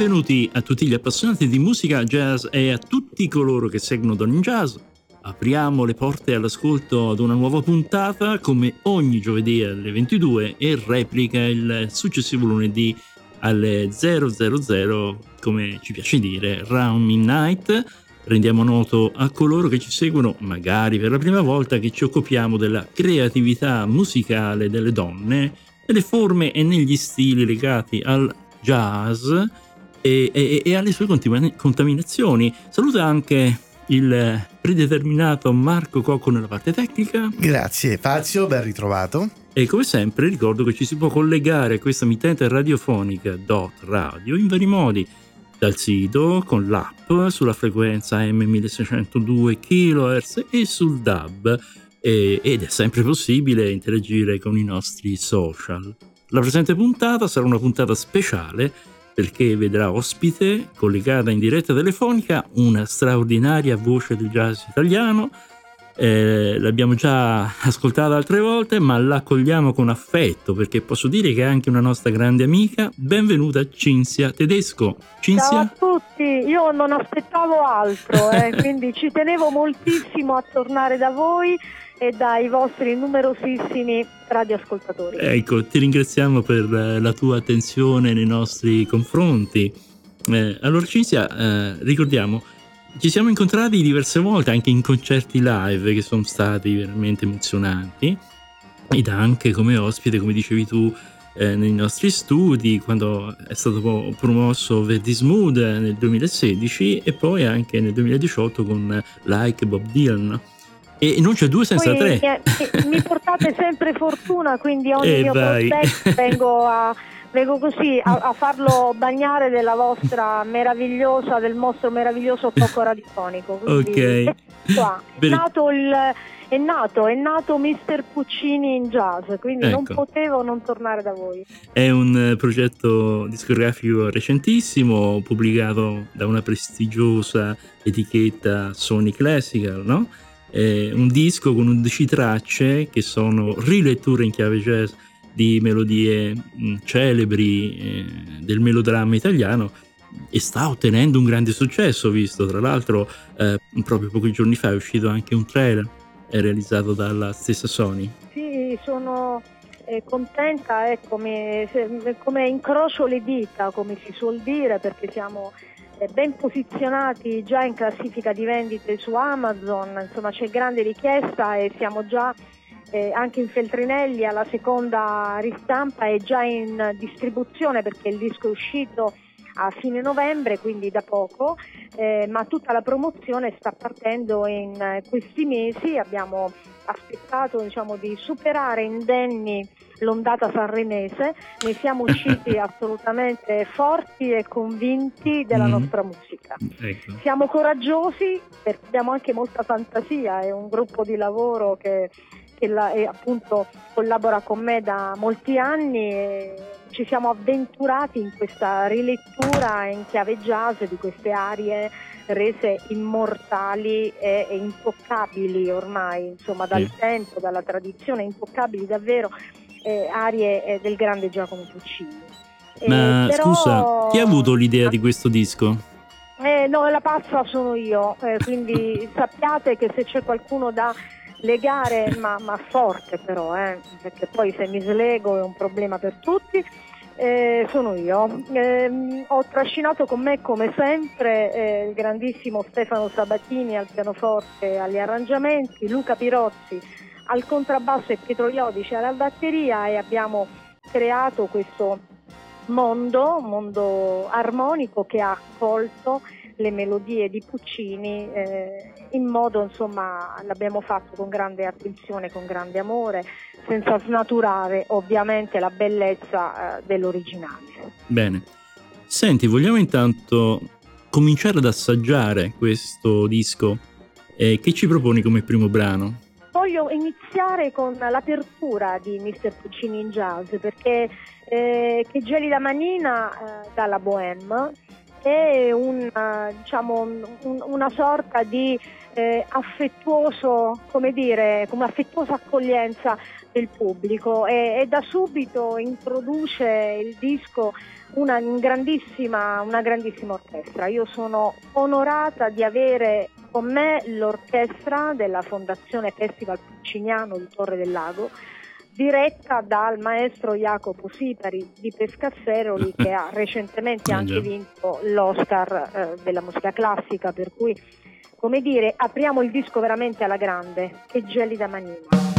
Benvenuti a tutti gli appassionati di musica jazz e a tutti coloro che seguono Don Jazz. Apriamo le porte all'ascolto ad una nuova puntata come ogni giovedì alle 22 e replica il successivo lunedì alle 000 come ci piace dire Round Midnight. Rendiamo noto a coloro che ci seguono, magari per la prima volta, che ci occupiamo della creatività musicale delle donne, nelle forme e negli stili legati al jazz e, e, e alle sue contaminazioni. Saluta anche il predeterminato Marco Cocco nella parte tecnica. Grazie Fazio, ben ritrovato. E come sempre ricordo che ci si può collegare a questa mittente radiofonica Dot Radio in vari modi, dal sito, con l'app, sulla frequenza M1602 kHz e sul DAB, e, ed è sempre possibile interagire con i nostri social. La presente puntata sarà una puntata speciale perché vedrà ospite, collegata in diretta telefonica, una straordinaria voce del jazz italiano. Eh, l'abbiamo già ascoltata altre volte, ma l'accogliamo con affetto perché posso dire che è anche una nostra grande amica. Benvenuta Cinzia Tedesco. Cinzia? Ciao a tutti, io non aspettavo altro, eh, quindi ci tenevo moltissimo a tornare da voi e dai vostri numerosissimi radioascoltatori. Ecco, ti ringraziamo per eh, la tua attenzione nei nostri confronti. Eh, allora Cinzia, eh, ricordiamo, ci siamo incontrati diverse volte anche in concerti live che sono stati veramente emozionanti ed anche come ospite, come dicevi tu, eh, nei nostri studi quando è stato promosso Verdi Smooth nel 2016 e poi anche nel 2018 con Like Bob Dylan. E non c'è due senza Poi, tre. Mi, mi, portate sempre fortuna, quindi ogni eh mio prospetto vengo a vengo così a, a, farlo bagnare della vostra meravigliosa, del vostro meraviglioso fuoco radiofonico. Quindi, ok. Qua. È, nato il, è nato, è nato Mr. Puccini in jazz, quindi ecco. non potevo non tornare da voi. È un progetto discografico recentissimo, pubblicato da una prestigiosa etichetta Sony Classical, no? Eh, un disco con 11 tracce che sono riletture in chiave jazz di melodie mh, celebri eh, del melodramma italiano e sta ottenendo un grande successo, visto tra l'altro eh, proprio pochi giorni fa è uscito anche un trailer realizzato dalla stessa Sony. Sì, sono eh, contenta, ecco, come, come incrocio le dita, come si suol dire, perché siamo ben posizionati già in classifica di vendite su Amazon, insomma c'è grande richiesta e siamo già eh, anche in Feltrinelli alla seconda ristampa e già in distribuzione perché il disco è uscito a fine novembre, quindi da poco, eh, ma tutta la promozione sta partendo in questi mesi, abbiamo aspettato diciamo, di superare indenni l'ondata sanremese, ne siamo usciti assolutamente forti e convinti della mm. nostra musica. Ecco. Siamo coraggiosi perché abbiamo anche molta fantasia, è un gruppo di lavoro che, che la, è, appunto collabora con me da molti anni e ci siamo avventurati in questa rilettura in chiave jazz di queste arie rese immortali e, e intoccabili ormai, insomma dal sì. tempo, dalla tradizione, intoccabili davvero eh, arie eh, del grande Giacomo Puccini. Ma eh, però... scusa, chi ha avuto l'idea di questo disco? Eh, no, la pazza sono io, eh, quindi sappiate che se c'è qualcuno da legare, ma, ma forte però, eh, perché poi se mi slego è un problema per tutti, eh, sono io. Eh, ho trascinato con me come sempre eh, il grandissimo Stefano Sabatini al pianoforte agli arrangiamenti, Luca Pirozzi al contrabbasso e Pietro Iodice alla batteria e abbiamo creato questo mondo, mondo armonico che ha accolto le melodie di Puccini eh, in modo insomma l'abbiamo fatto con grande attenzione, con grande amore, senza snaturare ovviamente la bellezza eh, dell'originale. Bene, senti, vogliamo intanto cominciare ad assaggiare questo disco. Eh, che ci proponi come primo brano? Voglio iniziare con l'apertura di Mr. Puccini in Jazz perché eh, Che gelida manina eh, dalla Bohème e una, diciamo, un, una sorta di eh, affettuoso, come dire, come affettuosa accoglienza del pubblico e, e da subito introduce il disco una grandissima, una grandissima orchestra. Io sono onorata di avere con me l'orchestra della Fondazione Festival Pucciniano di Torre del Lago, diretta dal maestro Jacopo Sipari di Pescasseroli che ha recentemente anche vinto l'Oscar eh, della musica classica, per cui come dire apriamo il disco veramente alla grande, che gelida manina.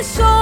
eso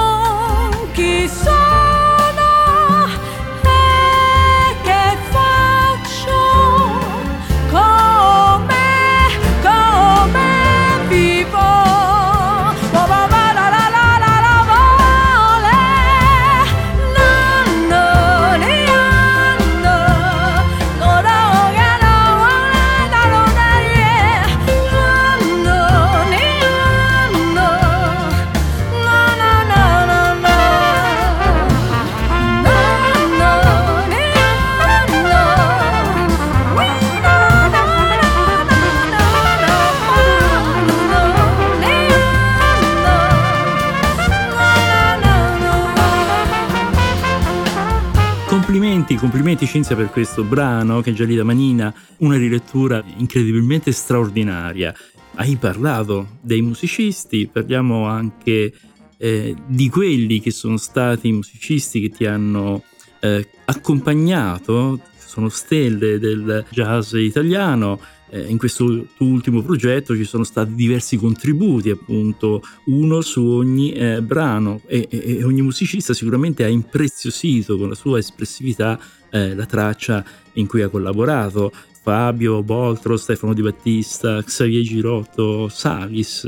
complimenti, Cinzia per questo brano che Gelida Manina, una rilettura incredibilmente straordinaria. Hai parlato dei musicisti, parliamo anche eh, di quelli che sono stati i musicisti che ti hanno eh, accompagnato, sono stelle del jazz italiano. Eh, in questo ultimo progetto ci sono stati diversi contributi, appunto, uno su ogni eh, brano e, e, ogni musicista sicuramente ha impreziosito con la sua espressività eh, la traccia in cui ha collaborato. Fabio Boltro, Stefano Di Battista, Xavier Girotto, Salis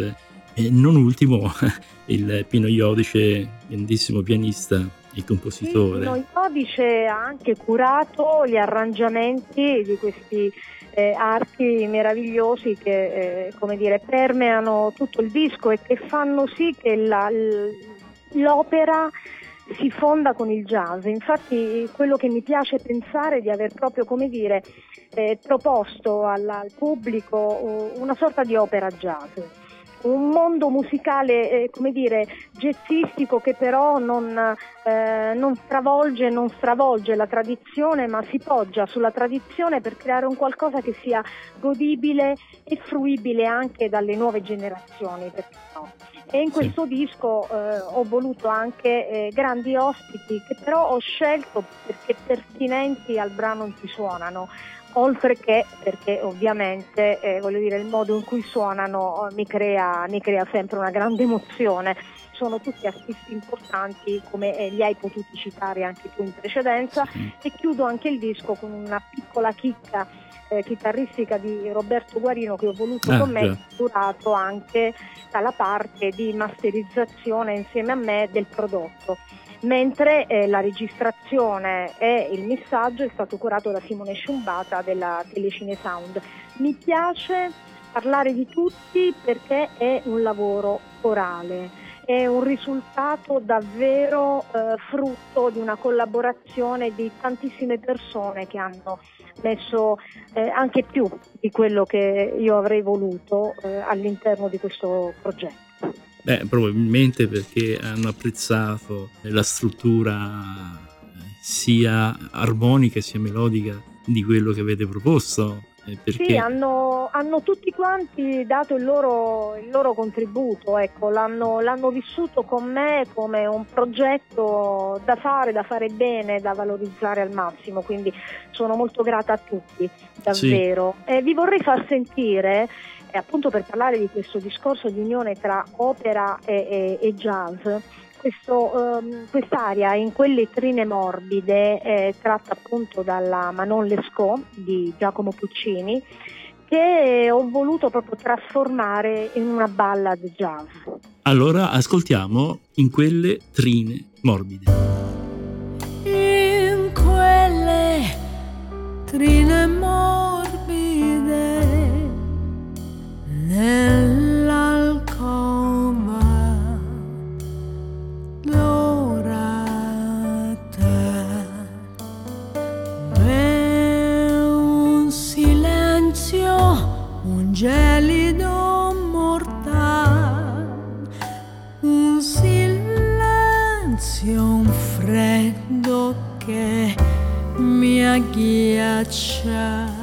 e non ultimo il Pino Iodice, grandissimo pianista e compositore. Sì, Pino Iodice ha anche curato gli arrangiamenti di questi eh, archi meravigliosi che eh, come dire, permeano tutto il disco e che fanno sì che la, l'opera si fonda con il jazz. Infatti quello che mi piace pensare è di aver proprio, come dire, eh, proposto al, al pubblico una sorta di opera jazz un mondo musicale, eh, come dire, jazzistico che però non, eh, non stravolge, non stravolge la tradizione, ma si poggia sulla tradizione per creare un qualcosa che sia godibile e fruibile anche dalle nuove generazioni, no? E in questo sì. disco eh, ho voluto anche eh, grandi ospiti che però ho scelto perché pertinenti al brano in cui suonano oltre che perché ovviamente eh, voglio dire, il modo in cui suonano mi crea, mi crea, sempre una grande emozione. Sono tutti artisti importanti come eh, li hai potuti citare anche tu in precedenza sì. e chiudo anche il disco con una piccola chicca eh, chitarristica di Roberto Guarino che ho voluto ah, con me, durato anche dalla parte di masterizzazione insieme a me del prodotto mentre eh, la registrazione e il missaggio è stato curato da Simone Sciumbata della Telecine Sound. Mi piace parlare di tutti perché è un lavoro corale, è un risultato davvero eh, frutto di una collaborazione di tantissime persone che hanno messo eh, anche più di quello che io avrei voluto eh, all'interno di questo progetto. Beh, probabilmente perché hanno apprezzato la struttura sia armonica sia melodica di quello che avete proposto. Eh, perché... Sì, hanno, hanno, tutti quanti dato il loro, il loro contributo, ecco, l'hanno, l'hanno, vissuto con me come un progetto da fare, da fare bene, da valorizzare al massimo, quindi sono molto grata a tutti, davvero. Sì. E vi vorrei far sentire e appunto per parlare di questo discorso di unione tra opera e, e, e jazz, questo, um, quest'area in quelle trine morbide è tratta appunto dalla Manon Lescaut di Giacomo Puccini che ho voluto proprio trasformare in una ballad jazz. Allora ascoltiamo in quelle trine morbide. In quelle trine morbide nell'alcova dorata un silenzio un gelido mortale un silenzio un freddo che mi agghiaccia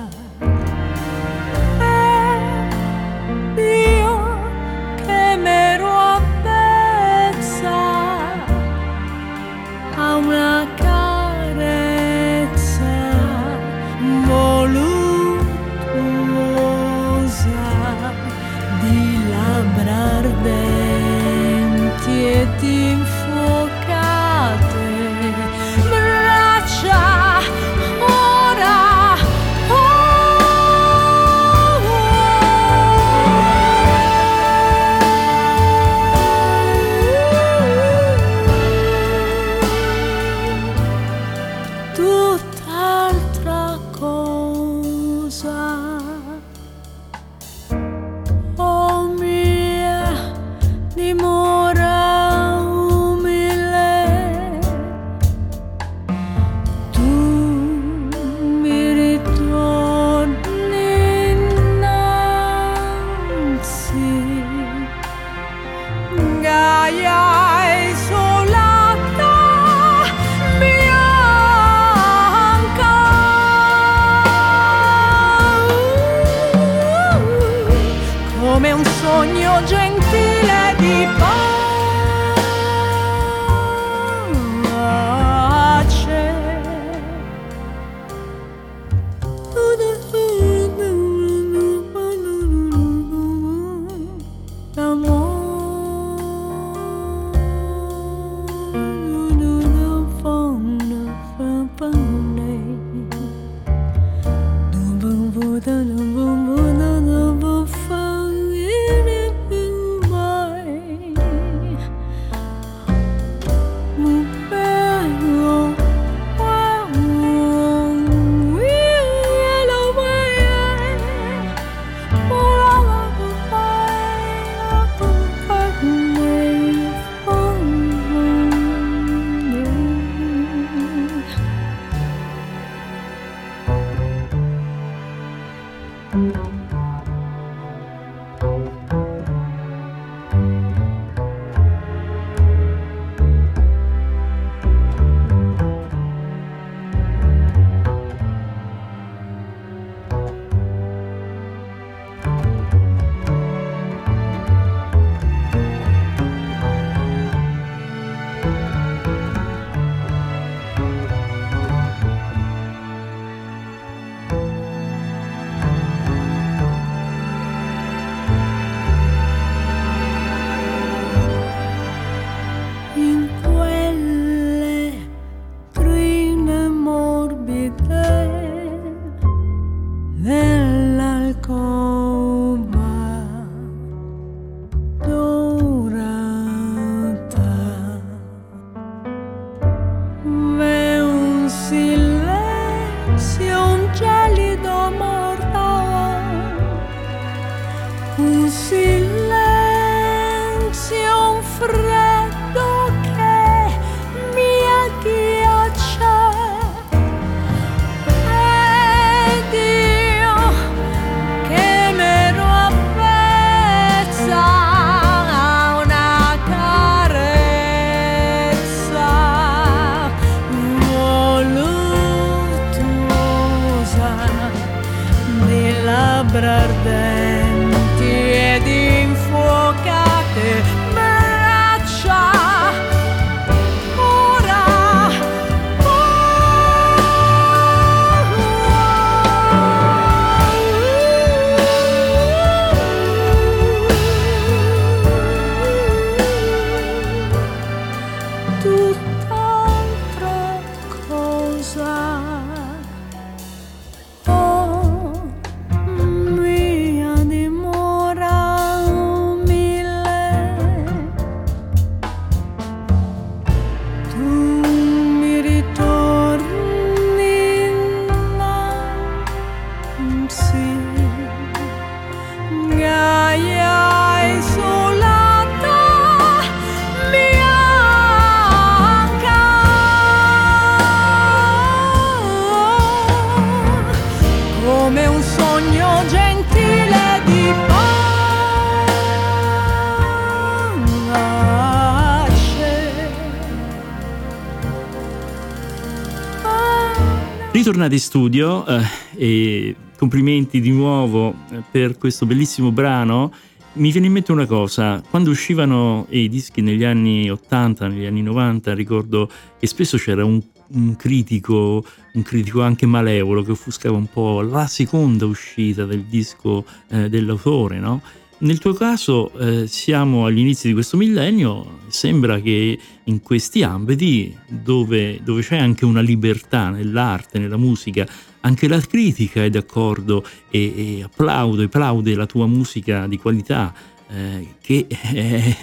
Ritornati in studio eh, e complimenti di nuovo eh, per questo bellissimo brano. Mi viene in mente una cosa, quando uscivano i dischi negli anni 80, negli anni 90, ricordo che spesso c'era un, un critico, un critico anche malevolo che offuscava un po' la seconda uscita del disco eh, dell'autore, no? Nel tuo caso eh, siamo agli inizi di questo millennio, sembra che in questi ambiti dove, dove, c'è anche una libertà nell'arte, nella musica, anche la critica è d'accordo e, e applaude, applaude la tua musica di qualità eh, che è,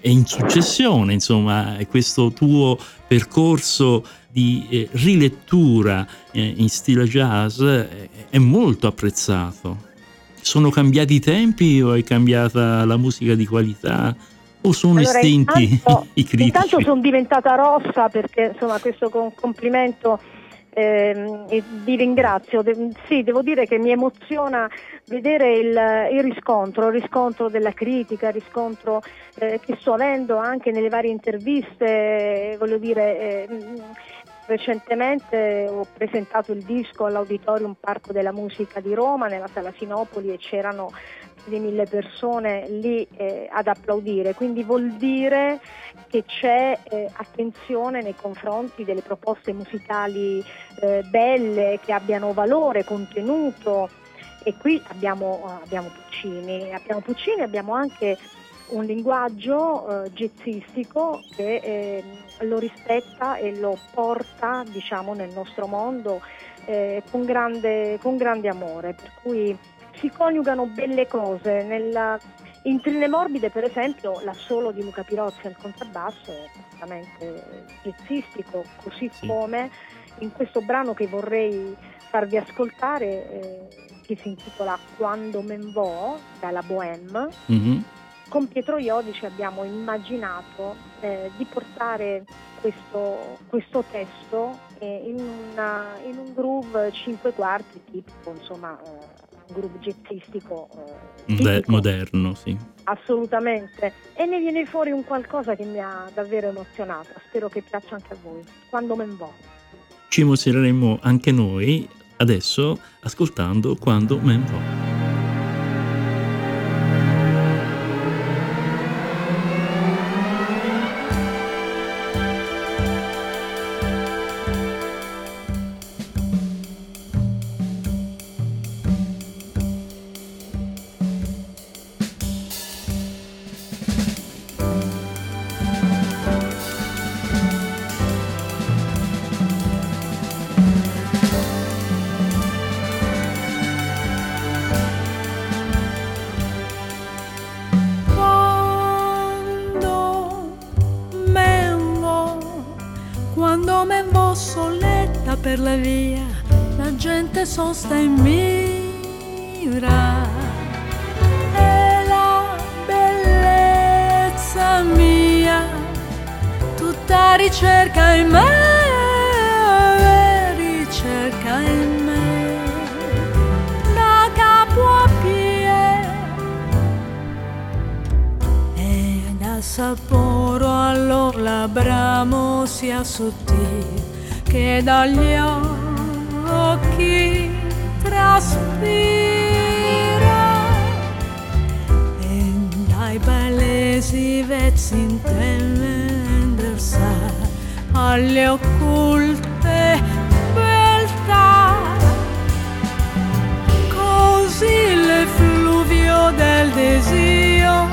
è, in successione, insomma, questo tuo percorso di eh, rilettura eh, in stile jazz è molto apprezzato. Sono cambiati i tempi o è cambiata la musica di qualità? O sono allora, estinti intanto, i critici? Intanto sono diventata rossa perché insomma questo complimento eh, vi ringrazio. De- sì, devo dire che mi emoziona vedere il, il riscontro, il riscontro della critica, il riscontro eh, che sto avendo anche nelle varie interviste, voglio dire. Recentemente ho presentato il disco all'Auditorium Parco della Musica di Roma, nella sala Sinopoli, e c'erano più di mille persone lì eh, ad applaudire, quindi vuol dire che c'è eh, attenzione nei confronti delle proposte musicali eh, belle, che abbiano valore, contenuto. E qui abbiamo, abbiamo Puccini, abbiamo Puccini, abbiamo anche un linguaggio eh, jazzistico che eh, lo rispetta e lo porta diciamo, nel nostro mondo eh, con, grande, con, grande, amore, per cui si coniugano belle cose. Nella, in Trine Morbide per esempio l'assolo di Luca Pirozzi al contrabbasso è praticamente jazzistico, così sì. come in questo brano che vorrei farvi ascoltare eh, che si intitola Quando men vo dalla Bohème. Mm-hmm con Pietro Iodici abbiamo immaginato eh, di portare questo, questo testo eh, in, una, in, un groove 5 quarti tipico, insomma, eh, un groove jazzistico. Eh, moderno, sì. Assolutamente. E ne viene fuori un qualcosa che mi ha davvero emozionata. Spero che piaccia anche a voi. Quando men vo. Ci emozioneremo anche noi adesso ascoltando Quando men vo. Bramo sia sottile che dagli occhi traspira. E dai palesi vezzi intendersa alle occulte beltà. Così l'effluvio del desio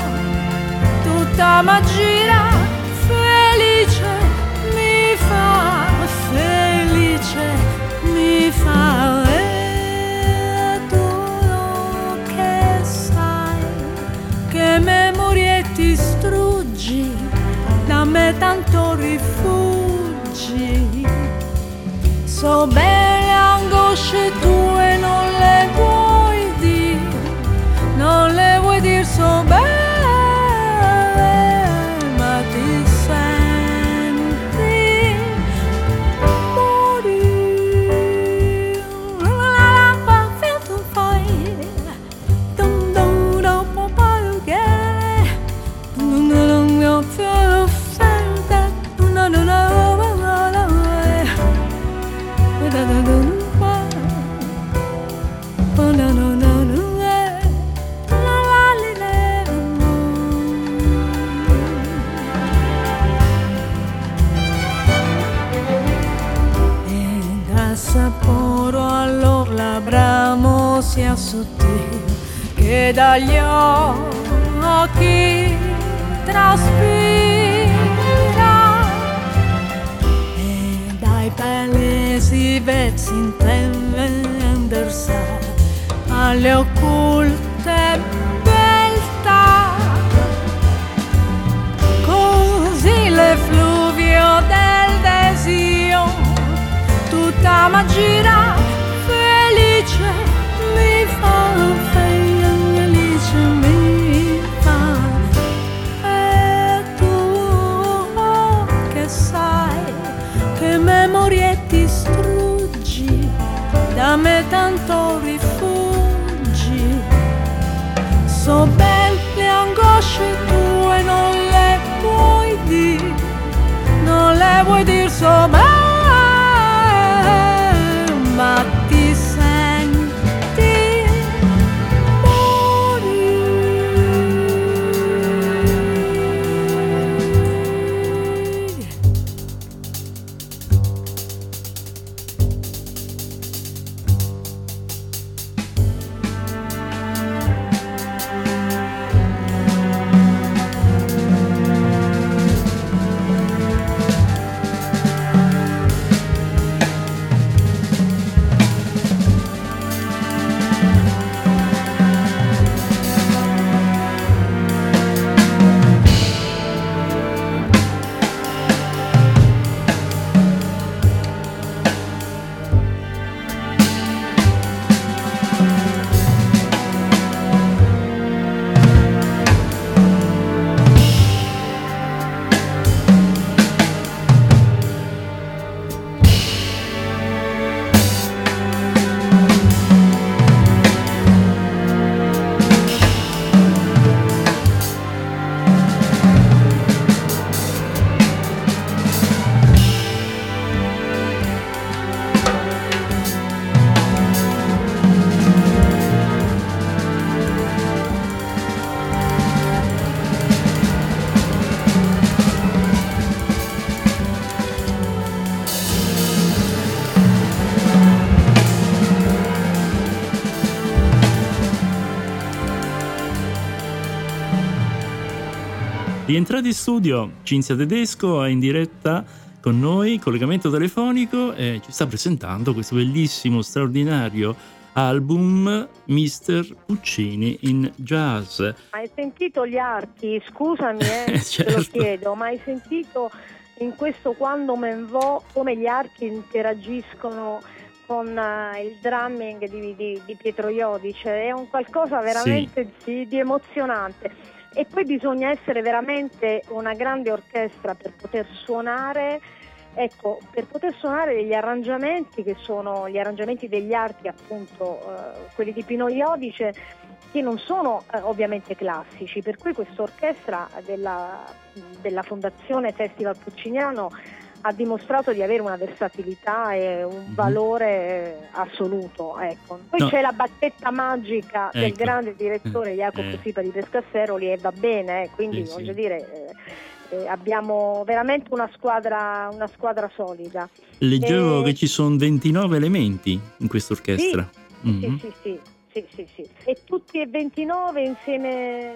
tutta magia rifugi. So belle angosce tue sottile che dagli occhi traspira. E dai palesi vezzi intendersi alle occulte beltà. Così l'effluvio del desio tutta magia felice Rientrati in studio, Cinzia Tedesco è in diretta con noi, collegamento telefonico, e ci sta presentando questo bellissimo, straordinario album Mr. Puccini in jazz. Hai sentito gli archi? Scusami, eh, te lo Certo. chiedo, ma hai sentito in questo Quando men vo come gli archi interagiscono con eh, il drumming di, di- di Pietro Iodice? È un qualcosa veramente sì, di emozionante. E poi bisogna essere veramente una grande orchestra per poter suonare, ecco, per poter suonare degli arrangiamenti che sono gli arrangiamenti degli archi, appunto, eh, quelli di Pino Iodice, che non sono eh, ovviamente classici, per cui questa orchestra della, della Fondazione Festival Pucciniano ha dimostrato di avere una versatilità e un Mhm. valore eh, assoluto. Ecco. Poi No. c'è la bacchetta magica del Ecco. grande direttore Jacopo Eh. Sipa di Pescasseroli e va bene, eh, quindi Sì, sì. voglio dire eh, eh, abbiamo veramente una squadra, una squadra solida. Leggevo Eh, che ci sono 29 elementi in questa orchestra. Mhm. Sì, sì, sì, sì, sì, sì. E tutti e 29 insieme,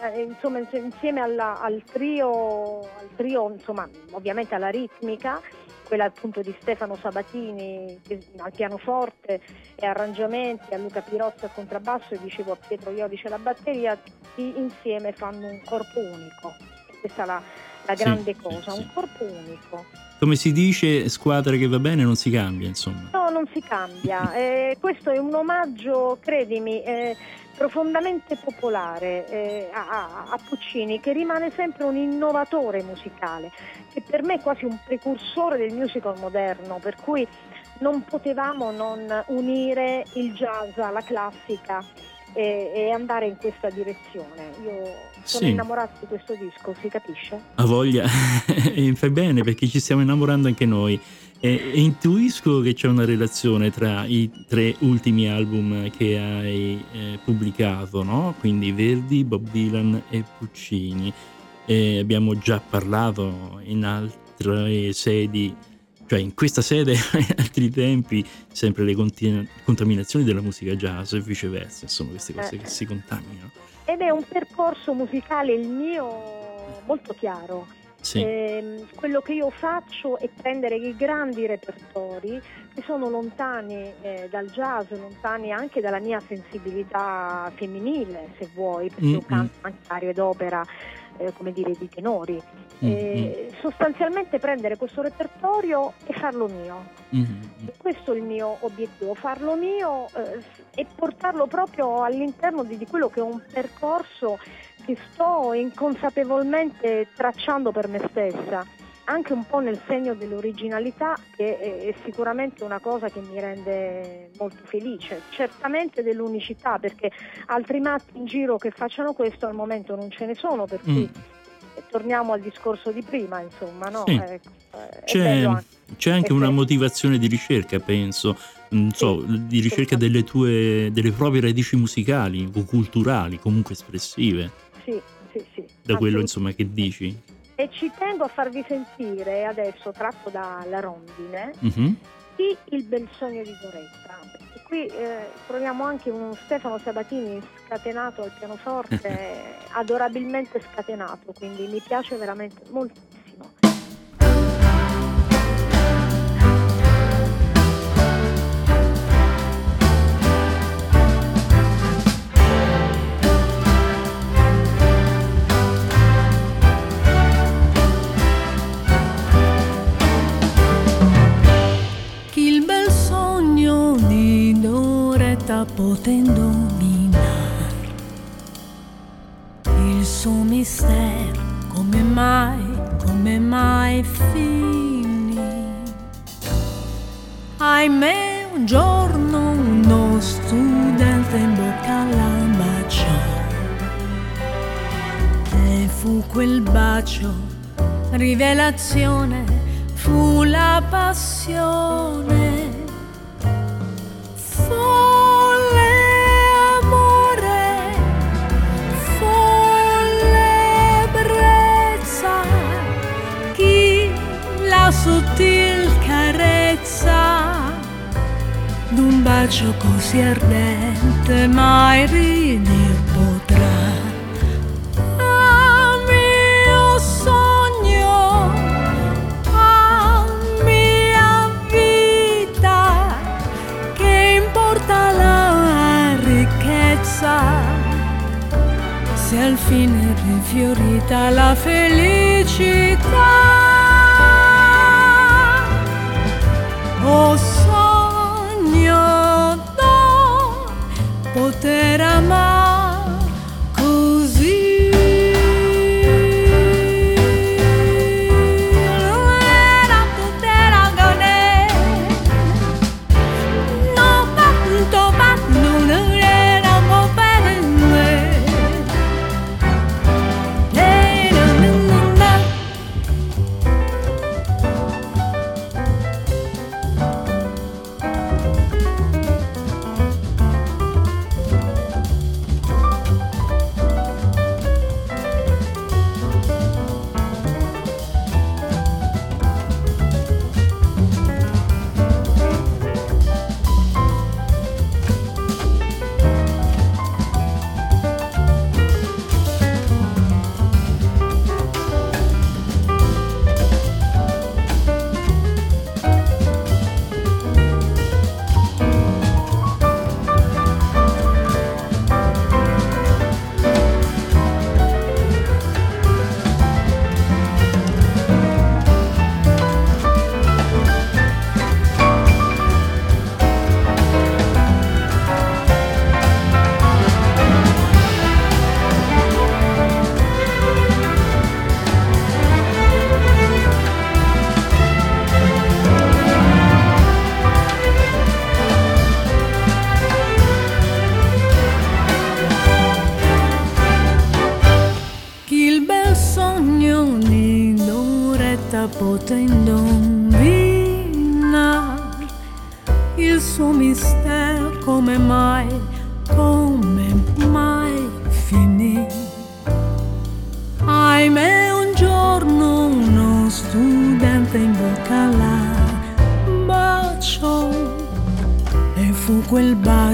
eh, insomma, ins- insieme alla- al trio, al trio, insomma, ovviamente alla ritmica, quella appunto di Stefano Sabatini al pianoforte e arrangiamenti, a Luca Pirozzo al contrabbasso e dicevo a Pietro Iodice la batteria, tutti insieme fanno un corpo unico. Questa è la, Sì, grande sì, cosa, sì. un corpo unico. Come si dice, squadra che va bene non si cambia, insomma. No, non si cambia. Eh, questo è un omaggio, credimi, eh, profondamente popolare eh, a, a- a Puccini, che rimane sempre un innovatore musicale, che per me è quasi un precursore del musical moderno, per cui non potevamo non unire il jazz alla classica e, e andare in questa direzione. Io sono Sì. innamorata di questo disco, si capisce? Ha voglia, fai bene perché ci stiamo innamorando anche noi. E, e intuisco che c'è una relazione tra i tre ultimi album che hai eh, pubblicato, no? Quindi Verdi, Bob Dylan e Puccini. E abbiamo già parlato in altre sedi, cioè in questa sede e altri tempi, sempre le conti- contaminazioni della musica jazz e viceversa, insomma queste cose Eh. che si contaminano. Ed è un percorso musicale il mio molto chiaro. Sì. Ehm, quello che io faccio è prendere i grandi repertori che sono lontani eh, dal jazz, lontani anche dalla mia sensibilità femminile, se vuoi, perché io Mm-mm. canto anche arie d'opera, eh, come dire, di tenori. Mm, Eh, sostanzialmente prendere questo repertorio e farlo mio. mm, mm, mm. Questo è il mio obiettivo, farlo mio eh, e portarlo proprio all'interno di, di quello che è un percorso che sto inconsapevolmente tracciando per me stessa, anche un po' nel segno dell'originalità che è, è sicuramente una cosa che mi rende molto felice, certamente dell'unicità perché altri matti in giro che facciano questo al momento non ce ne sono, per cui Mm. torniamo al discorso di prima, insomma, no? Sì. Ecco, C'è, anche. c'è anche una bello. motivazione di ricerca, penso, non so, di ricerca delle tue, delle proprie radici musicali o culturali, comunque espressive, Sì, sì, sì. da quello insomma che dici. E ci tengo a farvi sentire adesso, tratto dalla rondine, Mhm. Sì, il bel sogno di Doretta. E qui eh, troviamo anche uno Stefano Sabatini scatenato al pianoforte, adorabilmente scatenato, quindi mi piace veramente moltissimo. Potendo dominare il suo mistero come mai, come mai finì? Ahimè un giorno uno studente in bocca alla baciò e fu quel bacio rivelazione fu la passione sottil carezza d'un bacio così ardente mai ridir potrà mio sogno, mia vita, che importa la ricchezza se al fine rifiorita la felicità.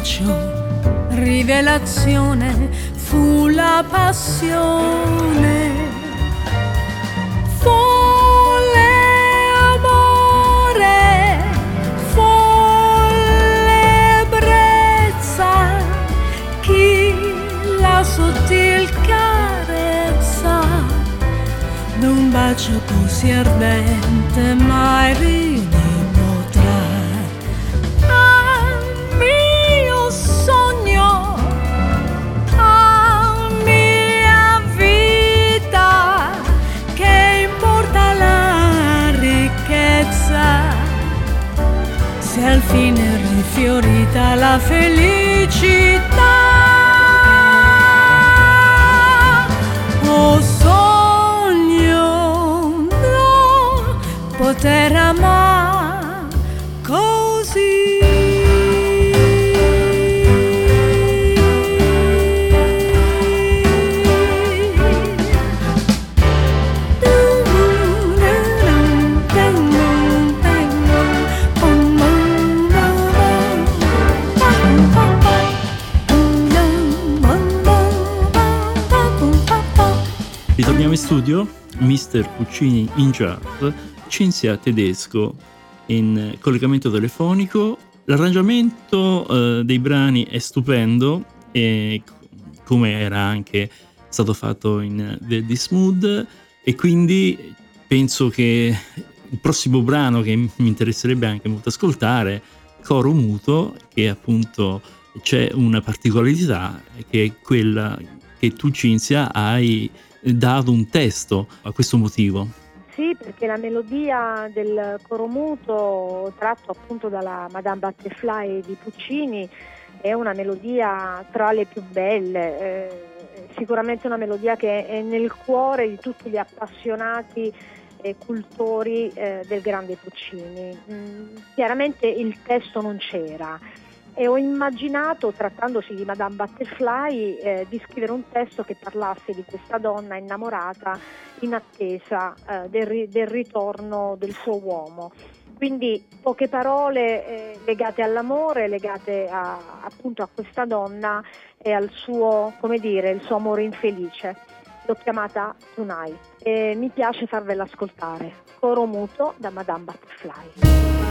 Bacio rivelazione, fu la passione. Folle amore, folle ebbrezza, chi la sottil carezza d'un bacio così ardente mai ripotrà. È rifiorita la felicità. Oh sogno, no, poter amare studio, Mr. Puccini in jazz, Cinzia Tedesco in collegamento telefonico. L'arrangiamento eh, dei brani è stupendo, e come era anche stato fatto in The This Mood, e quindi penso che il prossimo brano che mi interesserebbe anche molto ascoltare, Coro Muto, che appunto c'è una particolarità che è quella che tu Cinzia hai dato un testo a questo motivo. Sì, perché la melodia del coro muto, tratto appunto dalla Madame Butterfly di Puccini, è una melodia tra le più belle, eh, sicuramente una melodia che è nel cuore di tutti gli appassionati e cultori eh, del grande Puccini. Mm, chiaramente il testo non c'era e ho immaginato, trattandosi di Madame Butterfly, eh, di scrivere un testo che parlasse di questa donna innamorata in attesa eh, del, ri- del ritorno del suo uomo. Quindi poche parole eh, legate all'amore, legate a, appunto a questa donna e al suo, dire, suo amore infelice. L'ho chiamata Tonight e mi piace farvela ascoltare. Coro muto da Madame Butterfly.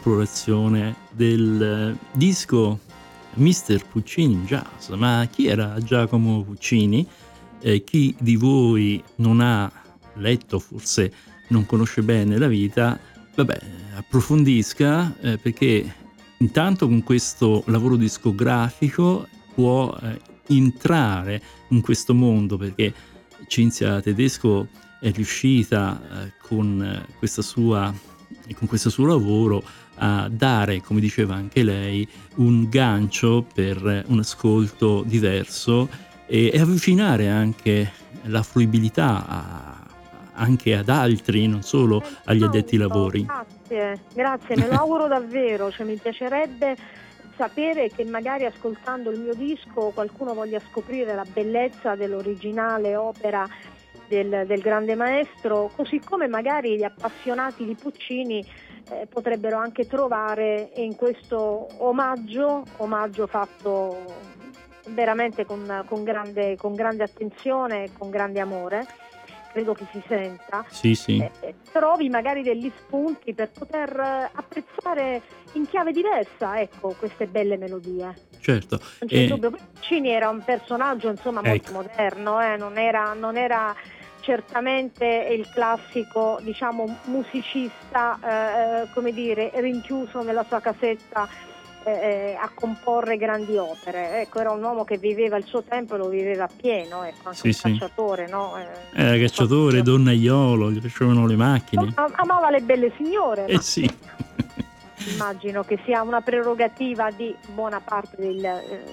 L'esplorazione del disco Mr. Puccini in Jazz. Ma chi era Giacomo Puccini? Eh, chi di voi non ha letto, forse non conosce bene la vita, vabbè, approfondisca eh, perché intanto con questo lavoro discografico può eh, entrare in questo mondo perché Cinzia Tedesco è riuscita eh, con, eh, sua, con questo suo lavoro a dare, come diceva anche lei, un gancio per un ascolto diverso e, e avvicinare anche la fruibilità a, anche ad altri, non solo agli addetti ai lavori. Grazie, grazie, me lo auguro davvero, cioè, mi piacerebbe sapere che magari ascoltando il mio disco qualcuno voglia scoprire la bellezza dell'originale opera del, del grande maestro, così come magari gli appassionati di Puccini eh, potrebbero anche trovare in questo omaggio, omaggio fatto veramente con, con, grande, con grande attenzione e con grande amore, credo che si senta, sì, sì. Eh, eh trovi magari degli spunti per poter eh, apprezzare in chiave diversa ecco, queste belle melodie. Certo. Non c'è eh... dubbio, Puccini era un personaggio insomma molto ecco. moderno, eh? non era, non era certamente il classico diciamo, musicista eh, come dire, rinchiuso nella sua casetta eh, eh, a comporre grandi opere. Ecco, era un uomo che viveva il suo tempo e lo viveva pieno, ecco, anche sì, un sì. cacciatore, no? Eh, era cacciatore, donnaiolo, gli piacevano le macchine. Amava le belle signore. Eh sì. Immagino che sia una prerogativa di buona parte del, eh,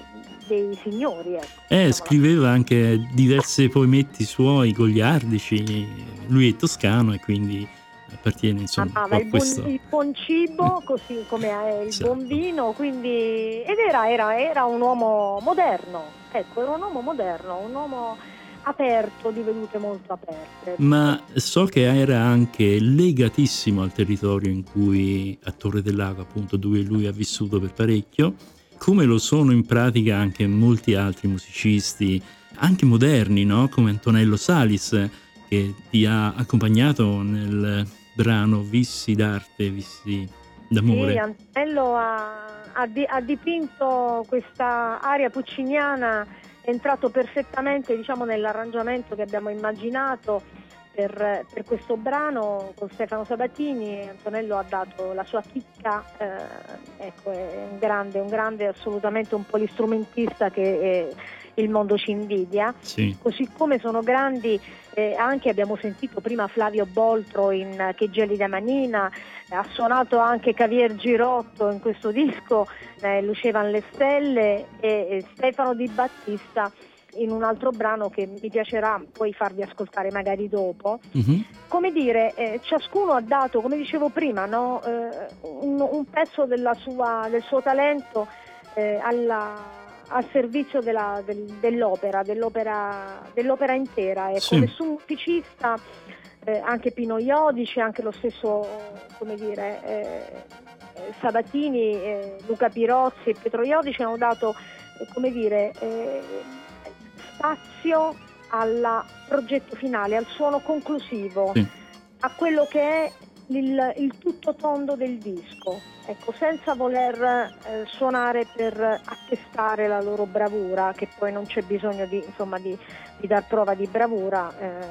dei signori. Ecco. Eh, scriveva anche diversi poemetti suoi goliardici, lui è toscano e quindi appartiene insomma Amava a il, questo. buon, il buon cibo così come è il Esatto. buon vino quindi ed era, era, era un uomo moderno ecco era un uomo moderno un uomo aperto di vedute molto aperte Ma so che era anche legatissimo al territorio in cui a Torre del Lago, appunto, dove lui ha vissuto per parecchio, come lo sono in pratica anche molti altri musicisti, anche moderni, no? come Antonello Salis, che ti ha accompagnato nel brano Vissi d'arte, Vissi d'amore. Sì, Antonello ha, ha di- ha dipinto questa aria pucciniana, è entrato perfettamente diciamo, nell'arrangiamento che abbiamo immaginato per, per questo brano con Stefano Sabatini. Antonello ha dato la sua chicca, eh, ecco, è un grande, un grande, assolutamente un polistrumentista che eh, il mondo ci invidia. Sì. Così come sono grandi eh, anche abbiamo sentito prima Flavio Boltro in eh, Che gelida manina, ha suonato anche Cavier Girotto in questo disco, eh, Lucevan le stelle e Stefano Di Battista in un altro brano che mi piacerà poi farvi ascoltare magari dopo. Mhm. Come dire, eh, ciascuno ha dato, come dicevo prima, no, eh, un, un pezzo della sua- del suo talento eh, alla- al servizio della- del- dell'opera, dell'opera, dell'opera intera. Ecco, Sì. Nessun musicista, eh, anche Pino Iodici, anche lo stesso, come dire, eh, Sabatini, eh, Luca Pirozzi e Pietro Iodici hanno dato, come dire, spazio al progetto finale, al suono conclusivo, Sì. a quello che è il, il tutto tondo del disco, ecco, senza voler eh, suonare per attestare la loro bravura, che poi non c'è bisogno di, insomma, di, di dar prova di bravura, eh,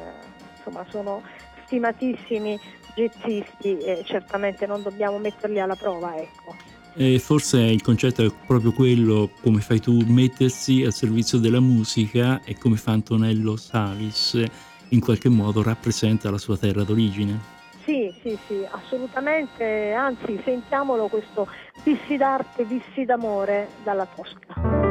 insomma sono stimatissimi jazzisti e certamente non dobbiamo metterli alla prova, ecco. E forse il concetto è proprio quello, come fai tu, mettersi al servizio della musica e come fa Antonello Salis, in qualche modo rappresenta la sua terra d'origine. Sì, sì, sì, assolutamente, anzi sentiamolo questo vissi d'arte, vissi d'amore dalla Tosca.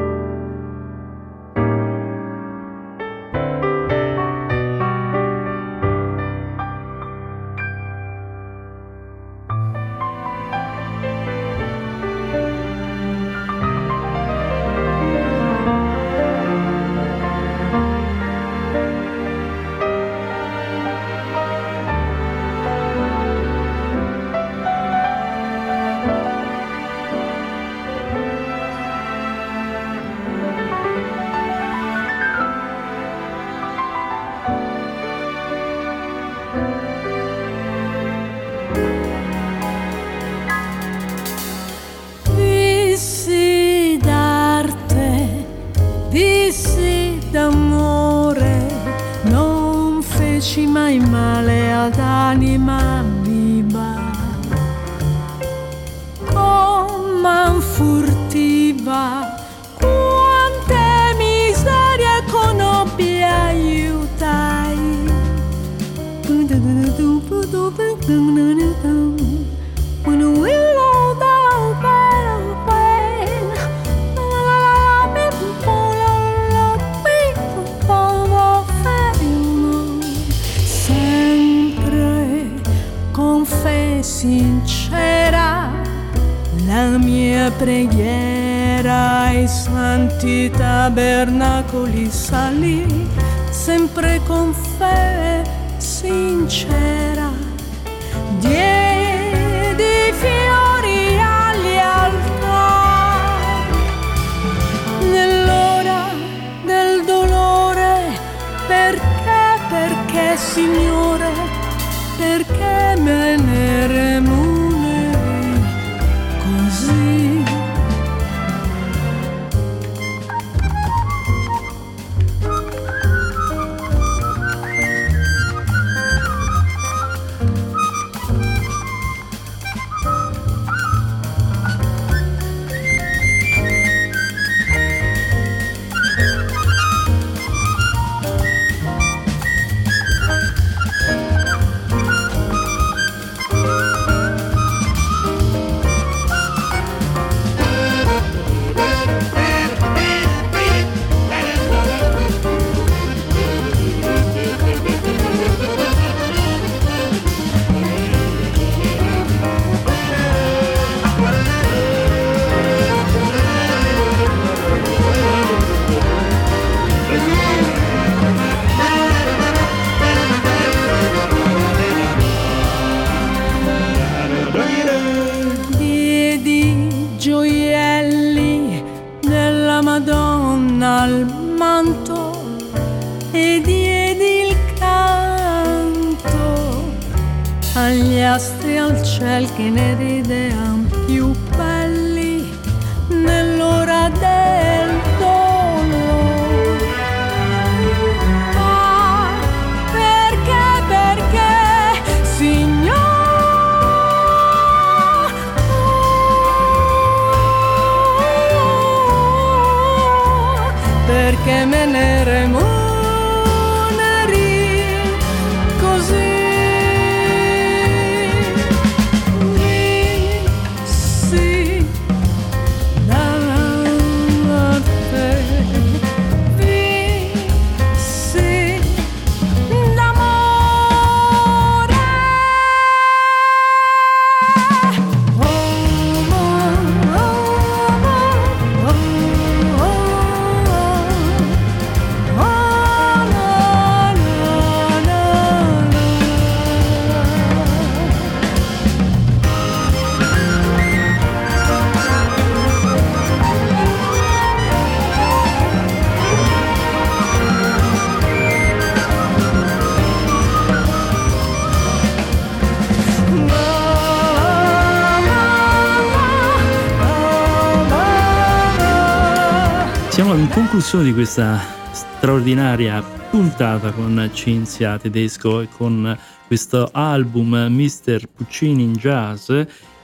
Conclusione di questa straordinaria puntata con Cinzia Tedesco e con questo album Mr. Puccini in Jazz.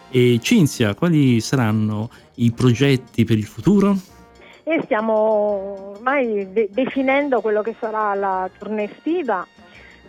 E Cinzia, quali saranno i progetti per il futuro? e stiamo ormai de- definendo quello che sarà la tournée estiva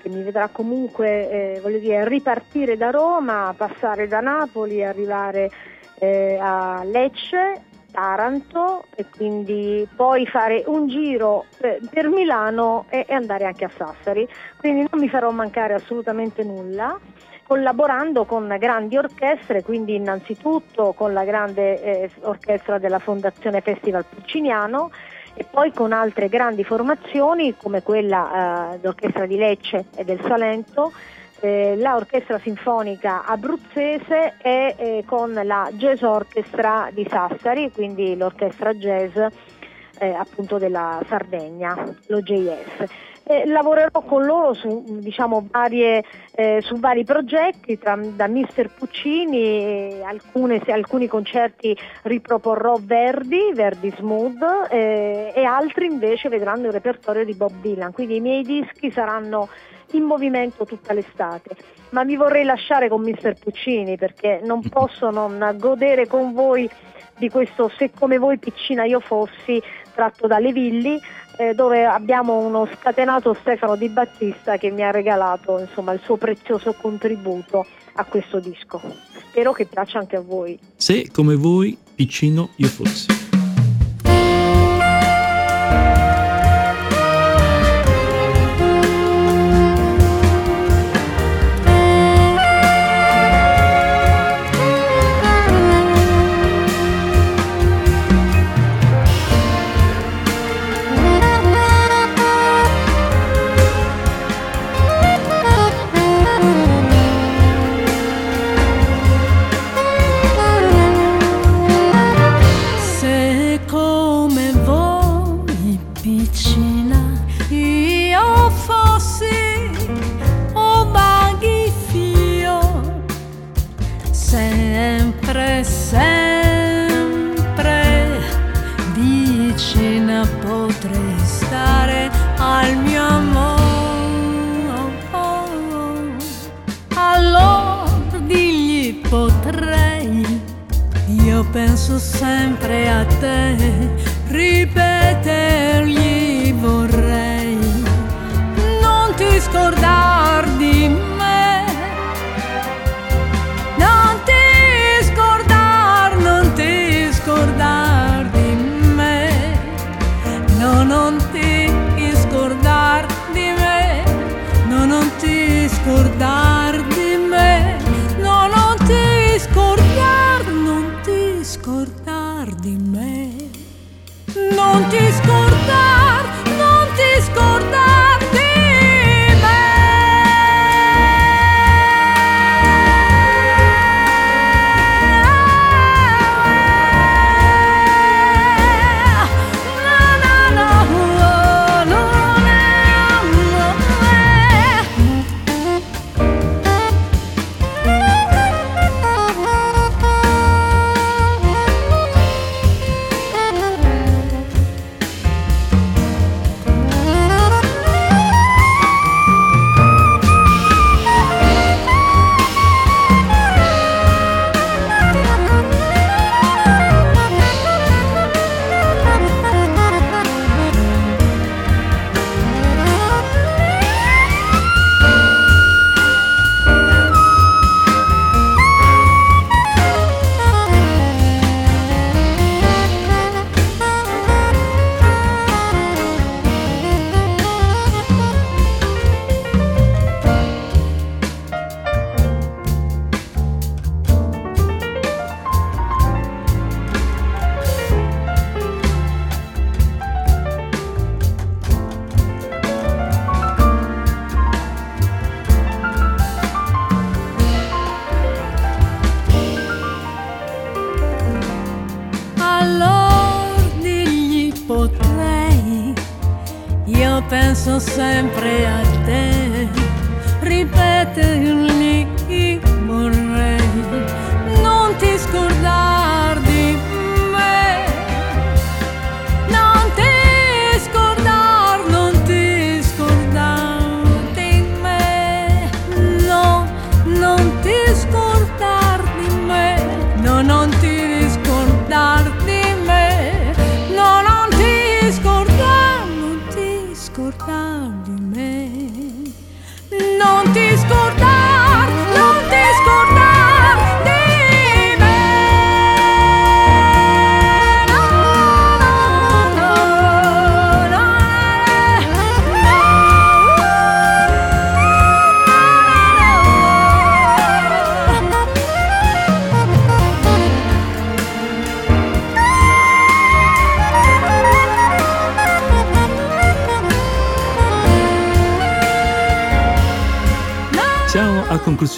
che mi vedrà comunque eh, dire, ripartire da Roma, passare da Napoli, arrivare eh, a Lecce, Taranto e quindi poi fare un giro per, Milano e, andare anche a Sassari. Quindi non mi farò mancare assolutamente nulla collaborando con grandi orchestre, quindi innanzitutto con la grande eh, orchestra della Fondazione Festival Pucciniano e poi con altre grandi formazioni come quella eh, dell'orchestra di Lecce e del Salento, eh, l'orchestra sinfonica abruzzese e eh, con la jazz orchestra di Sassari, quindi l'orchestra jazz eh, appunto della Sardegna, l'OJS. eh, lavorerò con loro su, diciamo, varie, eh, su vari progetti, tra, da Mister Puccini, alcune, alcuni concerti riproporrò Verdi, Verdi Smooth eh, e altri invece vedranno il repertorio di Bob Dylan, quindi i miei dischi saranno in movimento tutta l'estate. Ma mi vorrei lasciare con Mister Puccini perché non posso non godere con voi di questo Se come voi piccina io fossi tratto dalle Villi eh, dove abbiamo uno scatenato Stefano Di Battista che mi ha regalato insomma, il suo prezioso contributo a questo disco. Spero che piaccia anche a voi. Se come voi piccino io fossi.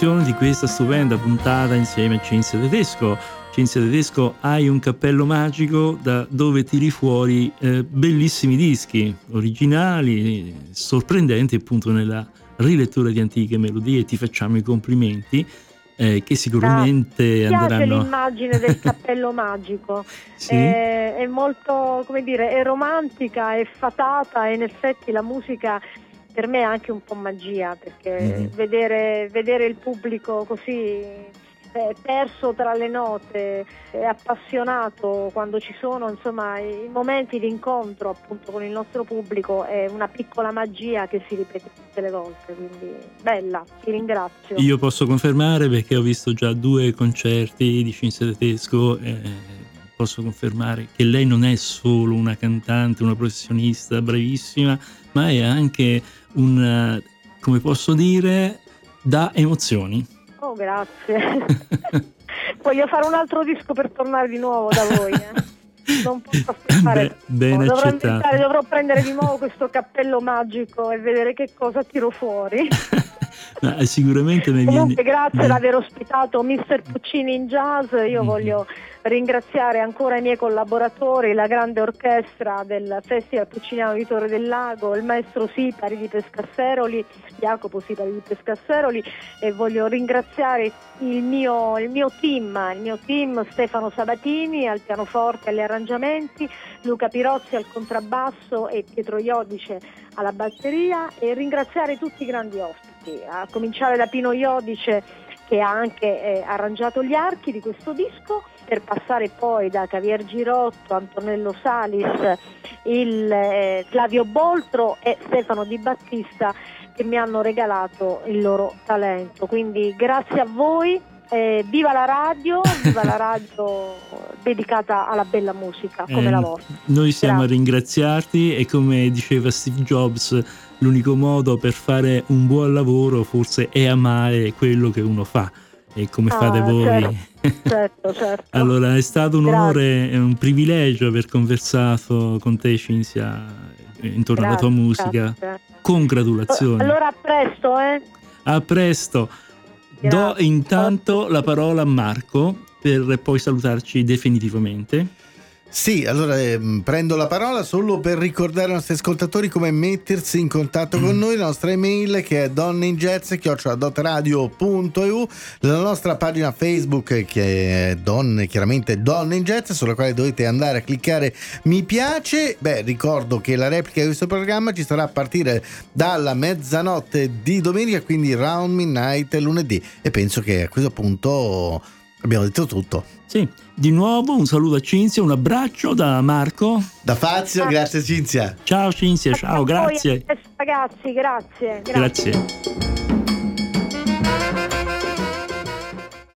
Conclusione di questa stupenda puntata insieme a Cinzia Tedesco. Cinzia Tedesco, hai un cappello magico da dove tiri fuori eh, bellissimi dischi, originali, sorprendenti appunto nella rilettura di antiche melodie. Ti facciamo i complimenti. Eh, che sicuramente Mi piace andranno l'immagine del cappello magico, Sì? è, è molto, come dire, è romantica, è fatata e in effetti la musica per me è anche un po' magia perché Mhm. vedere, vedere il pubblico così eh, perso tra le note, eh, appassionato quando ci sono insomma i momenti di incontro appunto con il nostro pubblico è una piccola magia che si ripete tutte le volte, quindi bella, ti ringrazio. Io posso confermare perché ho visto già due concerti di Cinzia Tedesco e posso confermare che lei non è solo una cantante, una professionista bravissima, ma è anche un, come posso dire, da emozioni. Oh, grazie. Voglio fare un altro disco per tornare di nuovo da voi. eh. Non posso aspettare. Beh, ben dovrò, dovrò prendere di nuovo questo cappello magico e vedere che cosa tiro fuori. Ma sicuramente mi viene... Comunque grazie per aver ospitato Mr. Puccini in Jazz. Io Mhm. voglio ringraziare ancora i miei collaboratori, la grande orchestra del Festival Pucciniano di Torre del Lago, il maestro Sipari di Pescasseroli, Jacopo Sipari di Pescasseroli e voglio ringraziare il mio, il mio team, il mio team Stefano Sabatini al pianoforte e agli arrangiamenti, Luca Pirozzi al contrabbasso e Pietro Iodice alla batteria e ringraziare tutti i grandi ospiti, a cominciare da Pino Iodice che ha anche eh, arrangiato gli archi di questo disco per passare poi da Javier Girotto, Antonello Salis, il, eh, Flavio Boltro e Stefano Di Battista che mi hanno regalato il loro talento. Quindi grazie a voi, eh, viva la radio, viva la radio dedicata alla bella musica come Eh, la vostra. Noi siamo Grazie. a ringraziarti e come diceva Steve Jobs, l'unico modo per fare un buon lavoro forse è amare quello che uno fa e come Ah, fate voi. certo. Certo, certo. allora è stato un Grazie. onore e un privilegio aver conversato con te Cinzia intorno alla tua Grazie, musica. grazie. Congratulazioni. Allora a presto, eh? A presto. Do Grazie. intanto la parola a Marco per poi salutarci definitivamente. Sì, allora ehm, prendo la parola solo per ricordare ai nostri ascoltatori come mettersi in contatto con noi, la nostra email che è donneinjazz.eu, la nostra pagina Facebook che è Donne, chiaramente Donne in Jazz, sulla quale dovete andare a cliccare mi piace. Beh, ricordo che la replica di questo programma ci sarà a partire dalla mezzanotte di domenica, quindi round midnight lunedì. E penso che a questo punto abbiamo detto tutto. Sì, di nuovo un saluto a Cinzia, un abbraccio da Marco. Da Fazio, grazie Cinzia. Ciao Cinzia, ciao, grazie. Ragazzi, grazie. Grazie.